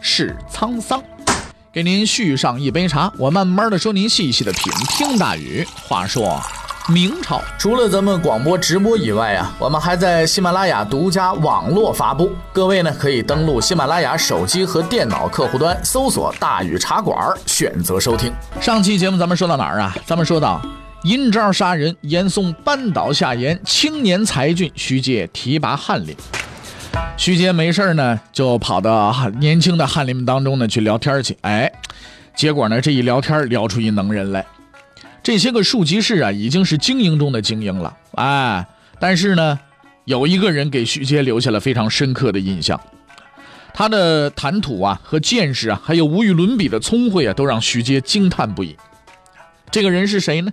是沧桑。给您续上一杯茶，我慢慢的说，您细细的品。听大宇话说，明朝除了咱们广播直播以外啊，我们还在喜马拉雅独家网络发布。各位呢，可以登录喜马拉雅手机和电脑客户端，搜索“大宇茶馆”，选择收听。上期节目咱们说到哪儿啊？咱们说到。阴招杀人，严嵩扳倒夏言，青年才俊徐阶提拔翰林。徐阶没事呢，就跑到年轻的翰林们当中呢去聊天去。哎，结果呢这一聊天聊出一能人来。这些个庶吉士啊，已经是精英中的精英了。哎，但是呢，有一个人给徐阶留下了非常深刻的印象，他的谈吐啊和见识啊，还有无与伦比的聪慧啊，都让徐阶惊叹不已。这个人是谁呢？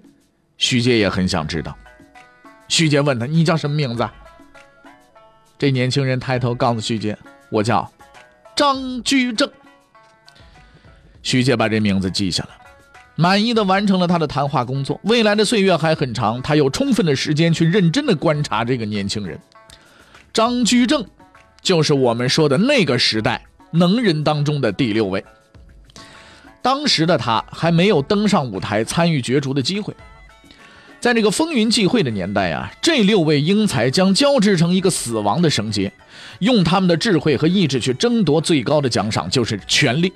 徐阶也很想知道。徐阶问他：“你叫什么名字？”这年轻人抬头告诉徐杰：“我叫张居正。”徐杰把这名字记下了，满意的完成了他的谈话工作。未来的岁月还很长，他有充分的时间去认真的观察这个年轻人。张居正，就是我们说的那个时代能人当中的第六位。当时的他还没有登上舞台参与角逐的机会。在这个风云际会的年代啊，这六位英才将交织成一个死亡的绳结，用他们的智慧和意志去争夺最高的奖赏，就是权力。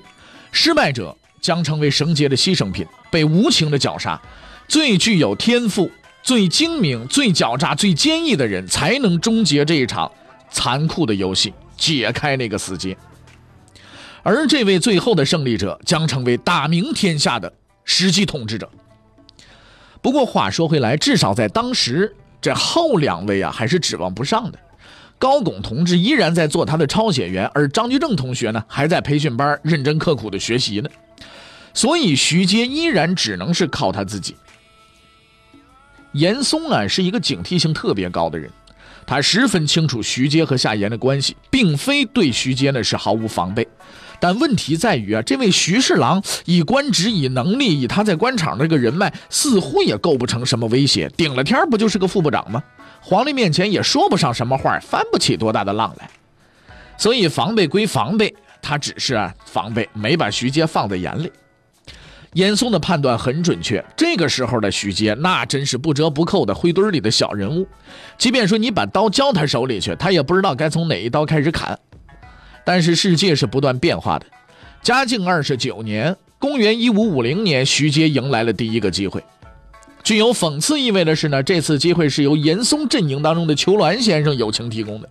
失败者将成为绳结的牺牲品，被无情的绞杀。最具有天赋、最精明、最狡诈、最坚毅的人，才能终结这一场残酷的游戏，解开那个死结。而这位最后的胜利者，将成为大明天下的实际统治者。不过话说回来，至少在当时，这后两位啊还是指望不上的。高拱同志依然在做他的抄写员，而张居正同学呢还在培训班认真刻苦的学习呢。所以徐阶依然只能是靠他自己。严嵩啊是一个警惕性特别高的人，他十分清楚徐阶和夏言的关系，并非对徐阶呢是毫无防备。但问题在于啊，这位徐侍郎以官职、以能力、以他在官场那个人脉，似乎也构不成什么威胁。顶了天不就是个副部长吗？皇帝面前也说不上什么话，翻不起多大的浪来。所以防备归防备，他只是防备，没把徐阶放在眼里。严嵩的判断很准确，这个时候的徐阶那真是不折不扣的灰堆里的小人物。即便说你把刀交他手里去，他也不知道该从哪一刀开始砍。但是世界是不断变化的。嘉靖二十九年，公元一五五零年，徐阶迎来了第一个机会。具有讽刺意味的是呢，这次机会是由严嵩阵营当中的裘鸾先生友情提供的。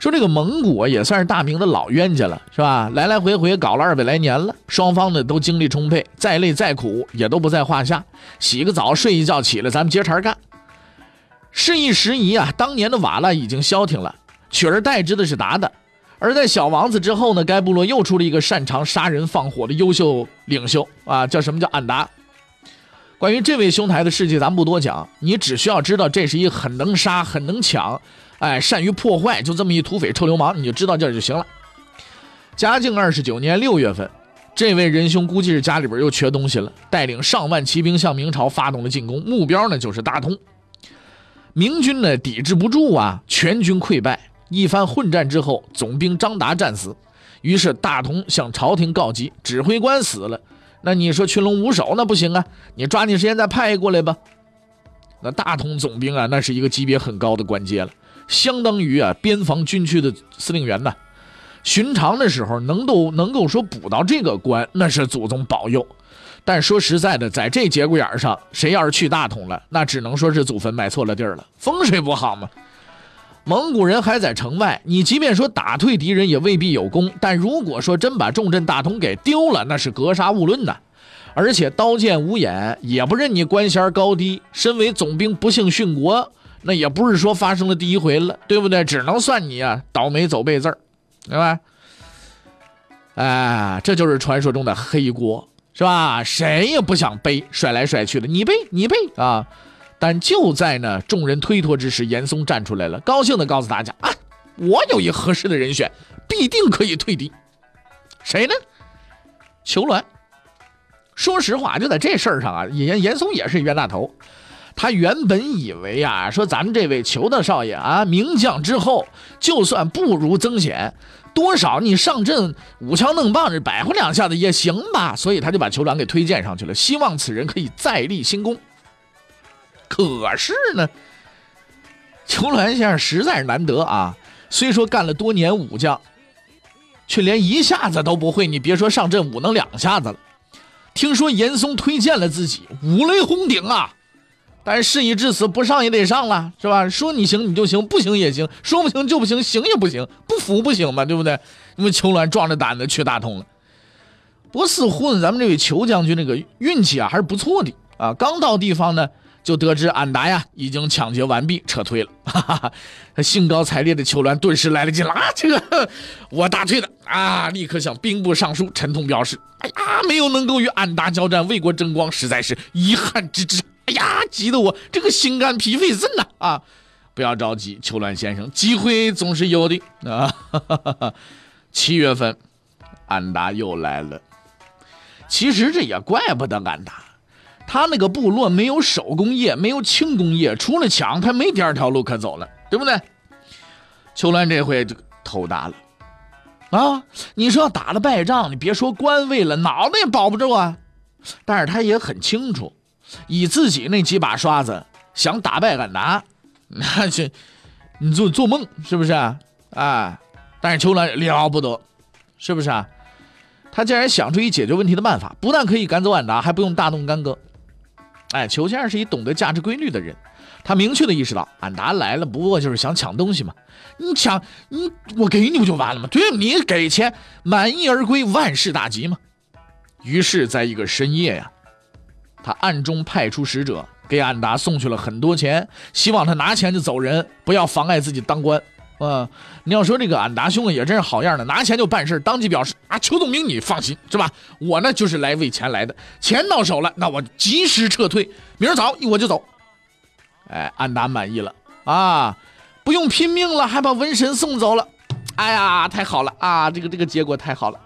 说这个蒙古也算是大明的老冤家了，是吧？来来回回搞了二百来年了，双方呢都精力充沛，再累再苦也都不在话下。洗个澡，睡一觉，起来咱们接茬干。事一时移啊，当年的瓦剌已经消停了，取而代之的是鞑靼。而在小王子之后呢，该部落又出了一个擅长杀人放火的优秀领袖啊，叫什么叫安达？关于这位兄台的事迹，咱不多讲，你只需要知道这是一个很能杀、很能抢，哎，善于破坏，就这么一土匪臭流氓，你就知道这就行了。嘉靖二十九年六月份，这位仁兄估计是家里边又缺东西了，带领上万骑兵向明朝发动了进攻，目标呢就是大同。明军呢抵制不住啊，全军溃败。一番混战之后，总兵张达战死，于是大同向朝廷告急，指挥官死了。那你说群龙无首，那不行啊！你抓紧时间再派过来吧。那大同总兵啊，那是一个级别很高的官阶了，相当于啊边防军区的司令员呐。寻常的时候能够能够说补到这个官，那是祖宗保佑。但说实在的，在这节骨眼上，谁要是去大同了，那只能说是祖坟埋错了地儿了，风水不好嘛。蒙古人还在城外，你即便说打退敌人也未必有功。但如果说真把重镇大同给丢了，那是格杀勿论呐！而且刀剑无眼，也不认你官衔高低。身为总兵不幸殉国，那也不是说发生了第一回了，对不对？只能算你啊倒霉走背字儿，明白？哎，这就是传说中的黑锅，是吧？谁也不想背，甩来甩去的，你背，你背啊！但就在呢众人推脱之时，严嵩站出来了，高兴地告诉大家啊，我有一合适的人选，必定可以退敌。谁呢？裘鸾。说实话，就在这事儿上啊，严严嵩也是冤大头。他原本以为啊，说咱们这位裘大少爷啊，名将之后，就算不如曾显，多少你上阵舞枪弄棒子摆活两下子也行吧。所以他就把裘鸾给推荐上去了，希望此人可以再立新功。可是呢，裘鸾先生实在是难得啊，虽说干了多年武将，却连一下子都不会。你别说上阵舞能两下子了。听说严嵩推荐了自己，五雷轰顶啊！但事已至此，不上也得上了，是吧？说你行你就行，不行也行；说不行就不行，行也不行，不服不行嘛，对不对？因为裘鸾壮着胆子去大同了。不似乎呢，咱们这位裘将军那个运气啊还是不错的啊。刚到地方呢，就得知安达呀已经抢劫完毕，撤退了。哈 哈哈，兴高采烈的裘鸾顿时来了劲了啊！这个我大退的啊！立刻向兵部尚书陈通表示：哎呀，没有能够与安达交战，为国争光，实在是遗憾之至。哎呀，急得我这个心肝脾肺肾呐！啊，不要着急，裘鸾先生，机会总是有的啊。哈哈哈七月份，安达又来了。其实这也怪不得安达，他那个部落没有手工业，没有轻工业，除了抢，他没第二条路可走了，对不对？秋鸾这回就头大了啊！你说要打了败仗，你别说官位了，脑袋也保不住啊。但是他也很清楚。以自己那几把刷子想打败俺达，那是你做做梦是不是啊？啊！但是秋鸾了不得，是不是啊？他竟然想出一解决问题的办法，不但可以赶走俺达，还不用大动干戈。哎，裘先生是一懂得价值规律的人，他明确的意识到，俺达来了不过就是想抢东西嘛。你抢你，我给你不就完了吗？对，你给钱，满意而归，万事大吉嘛。于是，在一个深夜呀。他暗中派出使者给安达送去了很多钱，希望他拿钱就走人，不要妨碍自己当官。啊，你要说这个安达兄啊，也真是好样的，拿钱就办事，当即表示啊，邱总兵你放心是吧？我呢就是来为钱来的，钱到手了，那我及时撤退，明儿早我就走。哎，安达满意了啊，不用拼命了，还把文神送走了。哎呀，太好了啊，这个这个结果太好了。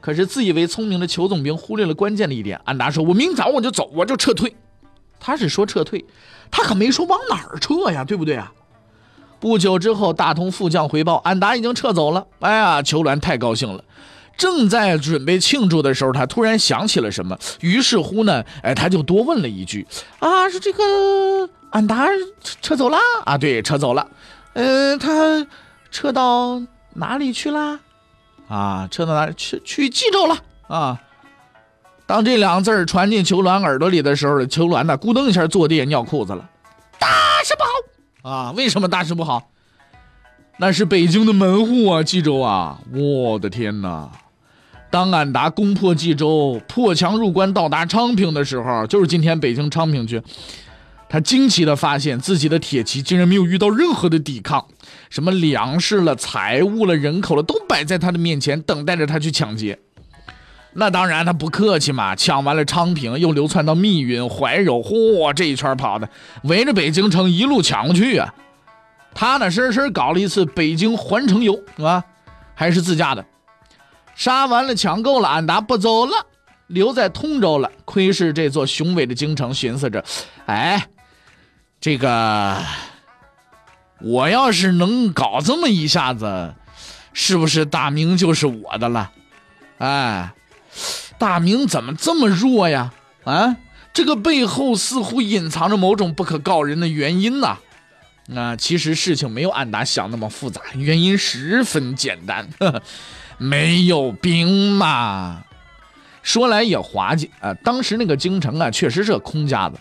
可是自以为聪明的裘总兵忽略了关键的一点。安达说：“我明早我就走，我就撤退。”他是说撤退，他可没说往哪儿撤呀，对不对啊？不久之后，大同副将回报，安达已经撤走了。哎呀，裘鸾太高兴了，正在准备庆祝的时候，他突然想起了什么，于是乎呢，哎，他就多问了一句：“啊，是这个安达撤走了啊？对，撤走了。嗯，他撤到哪里去啦？”啊，撤到哪里去？去冀州了啊！当这两个字传进裘鸾耳朵里的时候，裘鸾呢，咕噔一下坐地尿裤子了。大事不好啊！为什么大事不好？那是北京的门户啊，冀州啊！我的天哪！当俺达攻破冀州，破墙入关，到达昌平的时候，就是今天北京昌平区。他惊奇地发现自己的铁骑竟然没有遇到任何的抵抗，什么粮食了、财物了、人口了，都摆在他的面前，等待着他去抢劫。那当然，他不客气嘛，抢完了昌平，又流窜到密云、怀柔，嚯，这一圈跑的，围着北京城一路抢去啊！他呢，深深搞了一次北京环城游，是吧？还是自驾的。杀完了，抢够了，俺达不走了，留在通州了，窥视这座雄伟的京城，寻思着，哎。这个，我要是能搞这么一下子，是不是大明就是我的了？哎，大明怎么这么弱呀？啊，这个背后似乎隐藏着某种不可告人的原因呐。那其实事情没有安达想那么复杂，原因十分简单，呵 呵没有兵嘛。说来也滑稽啊，当时那个京城啊，确实是个空架子。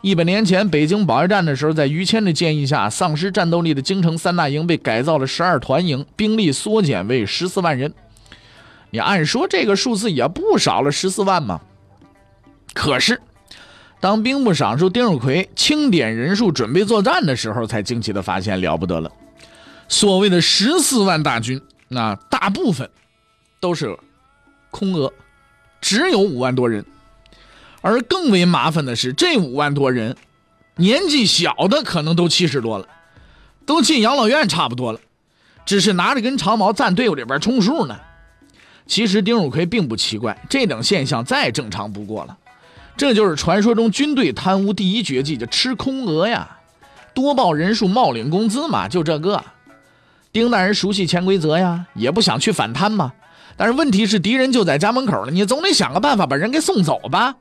一百年前，北京保卫战的时候，在于谦的建议下，丧失战斗力的京城三大营被改造了十二团营，兵力缩减为十四万人。你按说这个数字也不少了，十四万嘛。可是，当兵部尚书丁汝奎清点人数，准备作战的时候，才惊奇的发现了不得了。所谓的十四万大军，那大部分都是空额只有五万多人，而更为麻烦的是，这五万多人年纪小的可能都七十多了，都进养老院差不多了，只是拿着根长矛站队伍里边充数呢。其实丁汝奎并不奇怪，这等现象再正常不过了。这就是传说中军队贪污第一绝技，叫吃空额呀，多报人数，冒领工资嘛，就这个。丁大人熟悉潜规则呀，也不想去反贪嘛。但是问题是敌人就在家门口了，你总得想个办法把人给送走吧。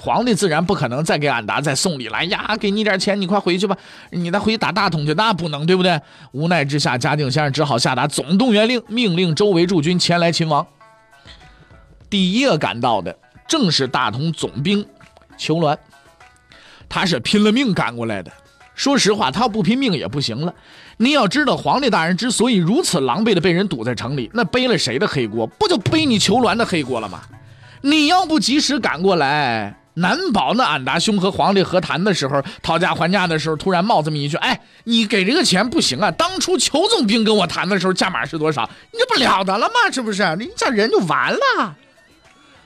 皇帝自然不可能再给俺达再送礼了呀，给你点钱，你快回去吧，你再回去打大统去，那不能，对不对？无奈之下，嘉靖先生只好下达总动员令，命令周围驻军前来勤王。第一个赶到的。正是大同总兵裘鸾，他是拼了命赶过来的。说实话，他不拼命也不行了。你要知道，皇帝大人之所以如此狼狈的被人堵在城里，那背了谁的黑锅？不就背你裘鸾的黑锅了吗？你要不及时赶过来，难保那俺达兄和皇帝和谈的时候，讨价还价的时候，突然冒这么一句：“哎，你给这个钱不行啊！当初裘总兵跟我谈的时候，价码是多少？你这不了得了吗？是不是？你这人就完了。”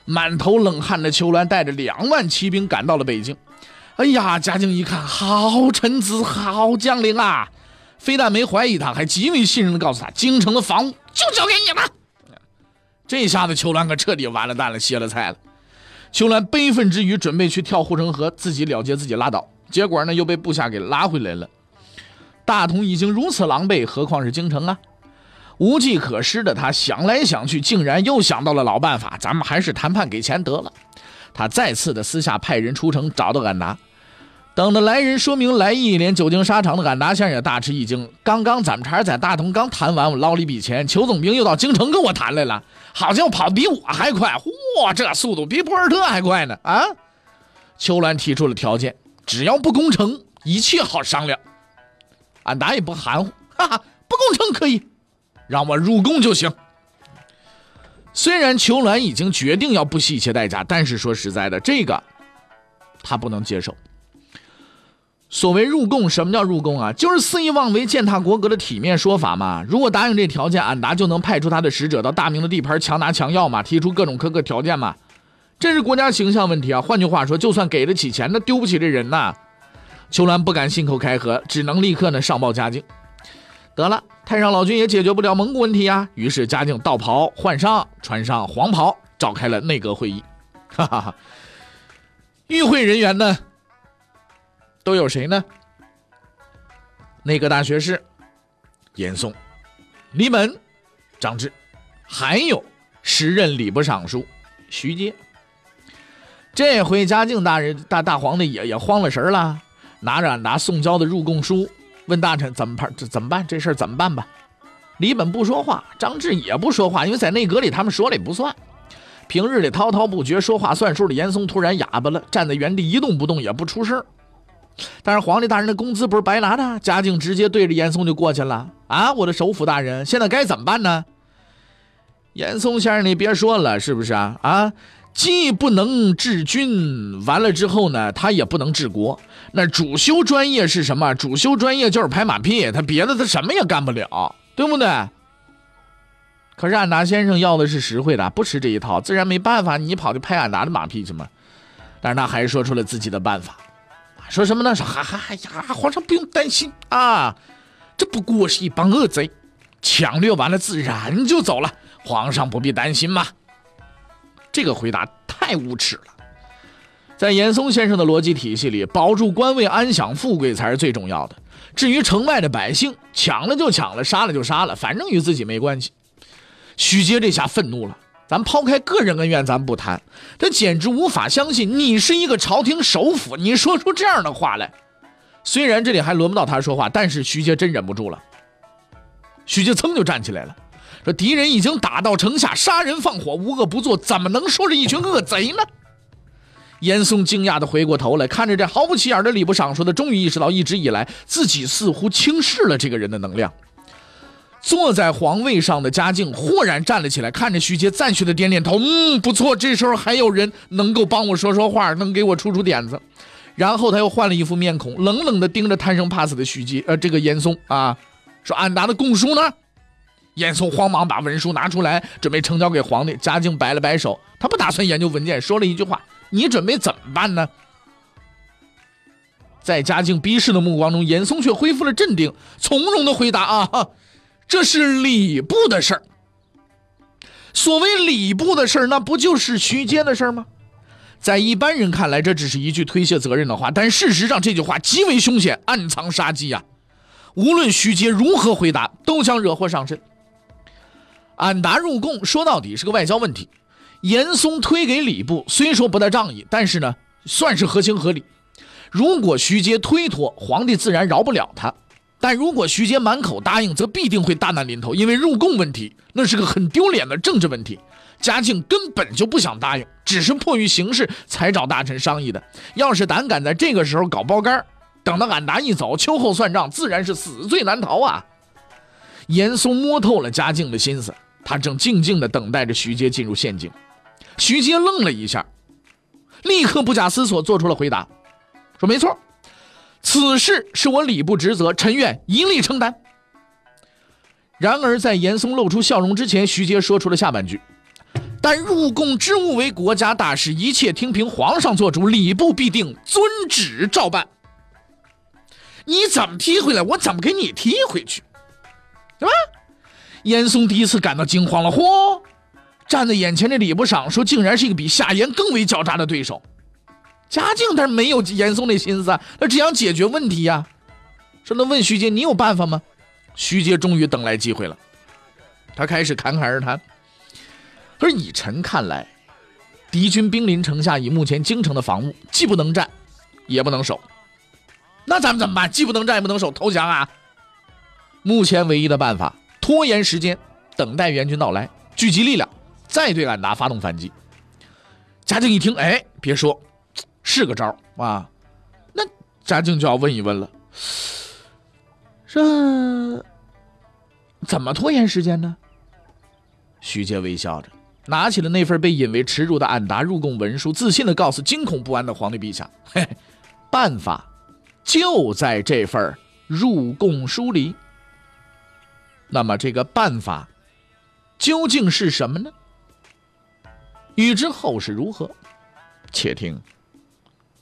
满头冷汗的裘鸾带着两万骑兵赶到了北京。哎呀，嘉靖一看，好臣子，好将领啊！非但没怀疑他，还极为信任的告诉他，京城的房屋就交给你了。这下子裘鸾可彻底完了蛋了，歇了菜了。秋兰悲愤之余，准备去跳护城河，自己了结自己拉倒。结果呢，又被部下给拉回来了。大同已经如此狼狈，何况是京城啊？无计可施的他想来想去，竟然又想到了老办法。咱们还是谈判给钱得了。他再次的私下派人出城找到俺达，等着来人说明来意，连久经沙场的俺达先也大吃一惊。刚刚咱们茬在大同刚谈完，我捞了一笔钱，裘总兵又到京城跟我谈来了，好像跑比我还快。嚯，这速度比博尔特还快呢！啊，秋兰提出了条件，只要不攻城，一切好商量。俺达也不含糊，哈哈，不攻城可以。让我入宫就行。虽然裘鸾已经决定要不惜一切代价，但是说实在的，这个他不能接受。所谓入贡，什么叫入宫啊？就是肆意妄为、践踏国格的体面说法嘛。如果答应这条件，俺达就能派出他的使者到大明的地盘强拿强要嘛，提出各种苛刻条件嘛。这是国家形象问题啊。换句话说，就算给得起钱，那丢不起这人呐。秋兰不敢信口开河，只能立刻呢上报嘉靖。得了，太上老君也解决不了蒙古问题呀。于是嘉靖道袍换上，穿上黄袍，召开了内阁会议。哈哈哈，与会人员呢，都有谁呢？内阁大学士严嵩、李本、张志，还有时任礼部尚书徐阶。这回嘉靖大人大大皇帝也也慌了神了，拿着俺达送交的入贡书。问大臣怎么办？这怎么办？这事儿怎么办吧？李本不说话，张志也不说话，因为在内阁里他们说了也不算。平日里滔滔不绝、说话算数的严嵩突然哑巴了，站在原地一动不动，也不出声。但是皇帝大人的工资不是白拿的，嘉靖直接对着严嵩就过去了。啊，我的首辅大人，现在该怎么办呢？严嵩先生，你别说了，是不是啊？啊？既不能治军，完了之后呢，他也不能治国。那主修专业是什么？主修专业就是拍马屁，他别的他什么也干不了，对不对？可是俺达先生要的是实惠的，不吃这一套，自然没办法，你跑去拍俺达的马屁去嘛。但是他还是说出了自己的办法，说什么呢？说哈哈呀，皇上不用担心啊，这不过是一帮恶贼，抢掠完了自然就走了，皇上不必担心嘛。这个回答太无耻了，在严嵩先生的逻辑体系里，保住官位、安享富贵才是最重要的。至于城外的百姓，抢了就抢了，杀了就杀了，反正与自己没关系。徐阶这下愤怒了，咱抛开个人恩怨，咱不谈，他简直无法相信你是一个朝廷首辅，你说出这样的话来。虽然这里还轮不到他说话，但是徐阶真忍不住了。徐阶噌就站起来了。说敌人已经打到城下，杀人放火，无恶不作，怎么能说是一群恶贼呢？严嵩惊讶地回过头来，看着这毫不起眼的礼部尚书，他终于意识到，一直以来自己似乎轻视了这个人的能量。坐在皇位上的嘉靖豁然站了起来，看着徐阶，赞许的点点头：“嗯，不错，这时候还有人能够帮我说说话，能给我出出点子。”然后他又换了一副面孔，冷冷地盯着贪生怕死的徐阶，呃，这个严嵩啊，说：“安达的供书呢？”严嵩慌忙把文书拿出来，准备呈交给皇帝。嘉靖摆了摆手，他不打算研究文件，说了一句话：“你准备怎么办呢？”在嘉靖逼视的目光中，严嵩却恢复了镇定，从容的回答：“啊，这是礼部的事儿。所谓礼部的事儿，那不就是徐阶的事儿吗？在一般人看来，这只是一句推卸责任的话，但事实上，这句话极为凶险，暗藏杀机呀！无论徐阶如何回答，都将惹祸上身。俺答入贡，说到底是个外交问题。严嵩推给礼部，虽说不大仗义，但是呢，算是合情合理。如果徐阶推脱，皇帝自然饶不了他；但如果徐阶满口答应，则必定会大难临头，因为入贡问题那是个很丢脸的政治问题。嘉靖根本就不想答应，只是迫于形势才找大臣商议的。要是胆敢在这个时候搞包干，等到俺答一走，秋后算账，自然是死罪难逃啊！严嵩摸透了嘉靖的心思，他正静静地等待着徐阶进入陷阱。徐阶愣了一下，立刻不假思索做出了回答。说没错，此事是我礼部职责，臣愿一力承担。然而，在严嵩露出笑容之前，徐阶说出了下半句：“但入贡之务为国家大事，一切听凭皇上做主，礼部必定遵旨照办。”你怎么踢回来，我怎么给你踢回去，对吧？严嵩第一次感到惊慌了，嚯！站在眼前的礼部尚书，竟然是一个比夏言更为狡诈的对手。嘉靖他没有严嵩那心思，他只想解决问题呀。说那问徐阶，你有办法吗？徐阶终于等来机会了，他开始侃侃而谈。而以臣看来，敌军兵临城下，以目前京城的防务，既不能战，也不能守。那咱们怎么办？既不能战，也不能守，投降啊！目前唯一的办法，拖延时间，等待援军到来，聚集力量，再对俺达发动反击。嘉靖一听，哎，别说。是个招啊，那嘉靖就要问一问了，这怎么拖延时间呢？徐阶微笑着，拿起了那份被引为耻辱的俺答入贡文书，自信的告诉惊恐不安的皇帝陛下：“嘿，办法就在这份入贡书里。那么这个办法究竟是什么呢？欲知后事如何，且听。”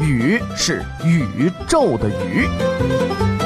宇是宇宙的宇。